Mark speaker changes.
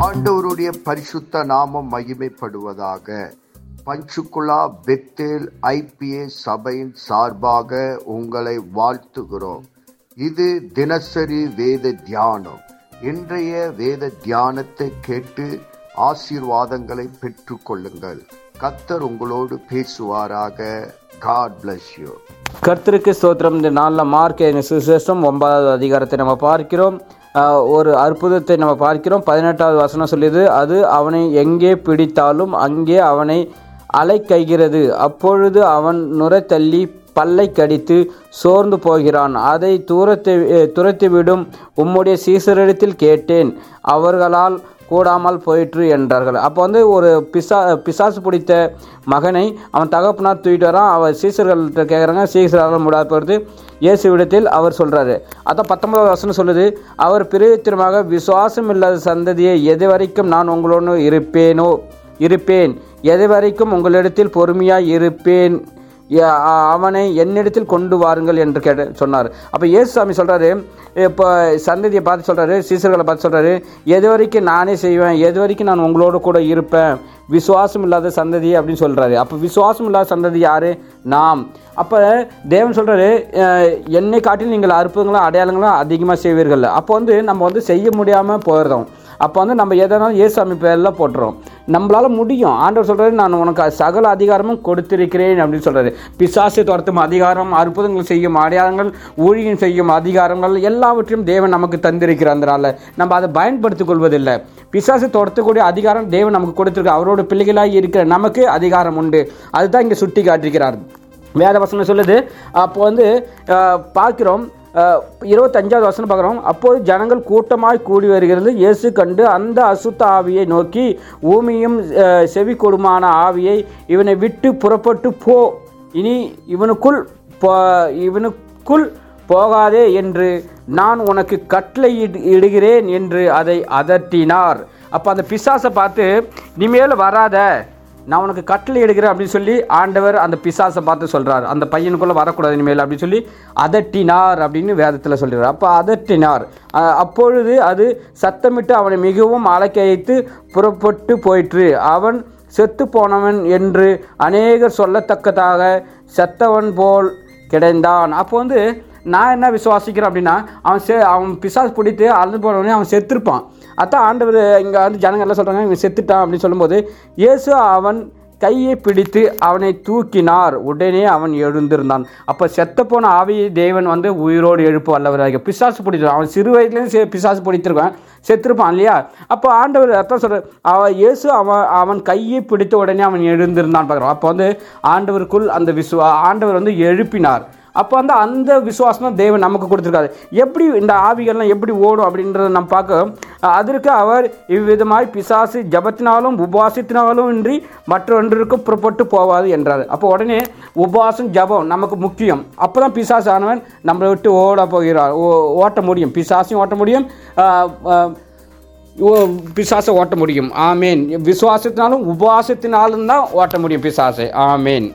Speaker 1: ஆண்டவருடைய பரிசுத்த நாமம் மகிமைப்படுவதாக. பஞ்சுகுலா பெத்தேல் ஐபிஏ சபையின் சார்பாக உங்களை வாழ்த்துகிறோம். இது தினசரி வேத தியானம். இன்றைய வேத தியானத்தை கேட்டு ஆசீர்வாதங்களை பெற்று கொள்ளுங்கள். கத்தர் உங்களோடு பேசுவாராக. காட் பிளஸ் யூ
Speaker 2: கர்த்தருக்கு ஸ்தோத்திரம். இந்த நாளில் மார்க் சுசேஷம் ஒன்பதாவது அதிகாரத்தை நம்ம பார்க்கிறோம். ஒரு அற்புதத்தை நம்ம பார்க்கிறோம். பதினெட்டாவது வசனம் சொல்லியது அது அவனை எங்கே பிடித்தாலும் அங்கே அவனை அலைக்கைகிறது அப்பொழுது அவன் நுரை தள்ளி பல்லை கடித்து சோர்ந்து போகிறான். அதை தூரத்தை துரத்திவிடும். உம்முடைய சீசரிடத்தில் கேட்டேன். அவர்களால் கூடாமல் போயிற்று என்றார்கள். அப்போ வந்து ஒரு பிசா பிசாசு பிடித்த மகனை அவன் தகப்பனார் தூக்கிட்டு வரான். அவர் சீசர்கள்ட்ட கேட்குறாங்க சீசரால் முடியாத இயேசு விடத்தில் அவர் சொல்கிறாரு அதான் பத்தொன்பதாவது வசனம் சொல்லுது அவர் பிரயோத்திரமாக விசுவாசம் இல்லாத சந்ததியை எது வரைக்கும் நான் உங்களோடு இருப்பேனோ? இருப்பேன். எது வரைக்கும் உங்களிடத்தில் பொறுமையாக இருப்பேன். அவனை என்னிடத்தில் கொண்டு வாருங்கள் என்று கேட்ட சொன்னார். அப்போ இயேசுசாமி சொல்கிறாரு இப்போ சந்ததியை பார்த்து சொல்கிறாரு சீசர்களை பார்த்து சொல்கிறாரு எது வரைக்கும் நானே செய்வேன் எது வரைக்கும் நான் உங்களோட கூட இருப்பேன். விசுவாசம் இல்லாத சந்ததி அப்படின்னு சொல்கிறாரு அப்போ விசுவாசம் இல்லாத சந்ததி யார்? நாம். அப்போ தேவன் சொல்கிறாரு என்னை காட்டில் நீங்கள் அற்புதங்களும் அடையாளங்களும் அதிகமாக செய்வீர்கள். அப்போ வந்து நம்ம வந்து செய்ய முடியாமல் போயிடுறோம். அப்போ வந்து நம்ம எதனாலும் ஏசாமி பேரில் போட்டுறோம். நம்மளால் முடியும். ஆண்டவர் சொல்கிறது நான் உனக்கு சகல அதிகாரமும் கொடுத்திருக்கிறேன் அப்படின்னு சொல்கிறது பிசாசை துரத்தும் அதிகாரம் அற்புதங்கள் செய்யும் அடையாளங்கள் ஊழியம் செய்யும் அதிகாரங்கள் எல்லாவற்றையும் தேவன் நமக்கு தந்திருக்கிறார்ந்தனால நம்ம அதை பயன்படுத்திக் கொள்வதில்லை. பிசாசை துரத்தக்கூடிய அதிகாரம் தேவன் நமக்கு கொடுத்துருக்கு அவரோட பிள்ளைகளாக இருக்கிற நமக்கு அதிகாரம் உண்டு. அதுதான் இங்கே சுட்டி காட்டிருக்கிறார் வேத வசனம் சொல்லுது அப்போ வந்து பார்க்குறோம் இருபத்தஞ்சாவது வசனம் பார்க்குறோம். அப்போது ஜனங்கள் கூட்டமாய் கூடி வருகிறது இயேசு கண்டு அந்த அசுத்த ஆவியை நோக்கி ஊமியும் செவி கொடுமான ஆவியை இவனை விட்டு புறப்பட்டு போ. இனி இவனுக்குள் போ இவனுக்குள் போகாதே என்று நான் உனக்கு கட்டளை இடுகிறேன் என்று அதை அதட்டினார். அப்போ அந்த பிசாசை பார்த்து இனிமேல் வராத. நான் உனக்கு கட்டளை எடுக்கிறேன் அப்படின்னு சொல்லி ஆண்டவர் அந்த பிசாசை பார்த்து சொல்கிறார் அந்த பையனுக்குள்ளே வரக்கூடாது இனிமேல் அப்படின்னு சொல்லி அதட்டினார் அப்படின்னு வேதத்தில் சொல்கிறார் அப்போ அதட்டினார். அப்பொழுது அது சத்தமிட்டு அவனை மிகவும் அழைக்கழைத்து புறப்பட்டு போயிற்று. அவன் செத்து போனவன் என்று அநேகர் சொல்லத்தக்கதாக செத்தவன் போல் கிடைந்தான். அப்போ வந்து நான் என்ன விசுவாசிக்கிறேன் அப்படின்னா அவன் செ அவன் பிசாசு பிடித்து அழுது போனவனே அவன் செத்துருப்பான். அதான் ஆண்டவர் இங்கே வந்து ஜனங்கள்லாம் சொல்கிறாங்க இவன் செத்துட்டான் அப்படின்னு சொல்லும்போது இயேசு அவன் கையை பிடித்து அவனை தூக்கினார். உடனே அவன் எழுந்திருந்தான். அப்போ செத்தப்போன ஆவியை தேவன் வந்து உயிரோடு எழுப்பு வல்லவராக. பிசாசு பிடிச்சிருவான் அவன் சிறு வயதுலேருந்து பிசாசு பிடித்திருக்கான் செத்துருப்பான் இல்லையா? அப்போ ஆண்டவர் அர்த்தம் சொல்ற அவன் இயேசு அவன் அவன் கையை பிடித்த உடனே அவன் எழுந்திருந்தான் பார்க்குறான் அப்போ வந்து ஆண்டவருக்குள் அந்த விசுவா ஆண்டவர் வந்து எழுப்பினார். அப்போ வந்து அந்த விசுவாசம் தான் தேவன் நமக்கு கொடுத்துருக்காரு. எப்படி இந்த ஆவிகள்லாம் எப்படி ஓடும் அப்படின்றத நம்ம பார்க்க அதற்கு அவர் இவ்விதமாய் பிசாசு ஜபத்தினாலும் உபவாசத்தினாலும் இன்றி மற்றொன்றிற்கும் புறப்பட்டு போவாது என்றார். அப்போ உடனே உபவாசம் ஜபம் நமக்கு முக்கியம். அப்போ தான் பிசாசு ஆனவன் நம்மளை விட்டு ஓட போகிறார். ஓ- ஓட்ட முடியும். பிசாசையும் ஓட்ட முடியும். ஓ- பிசாசை ஓட்ட முடியும். ஆமேன். விசுவாசத்தினாலும் உபவாசத்தினாலும் தான் ஓட்ட முடியும் பிசாசை. ஆமேன்.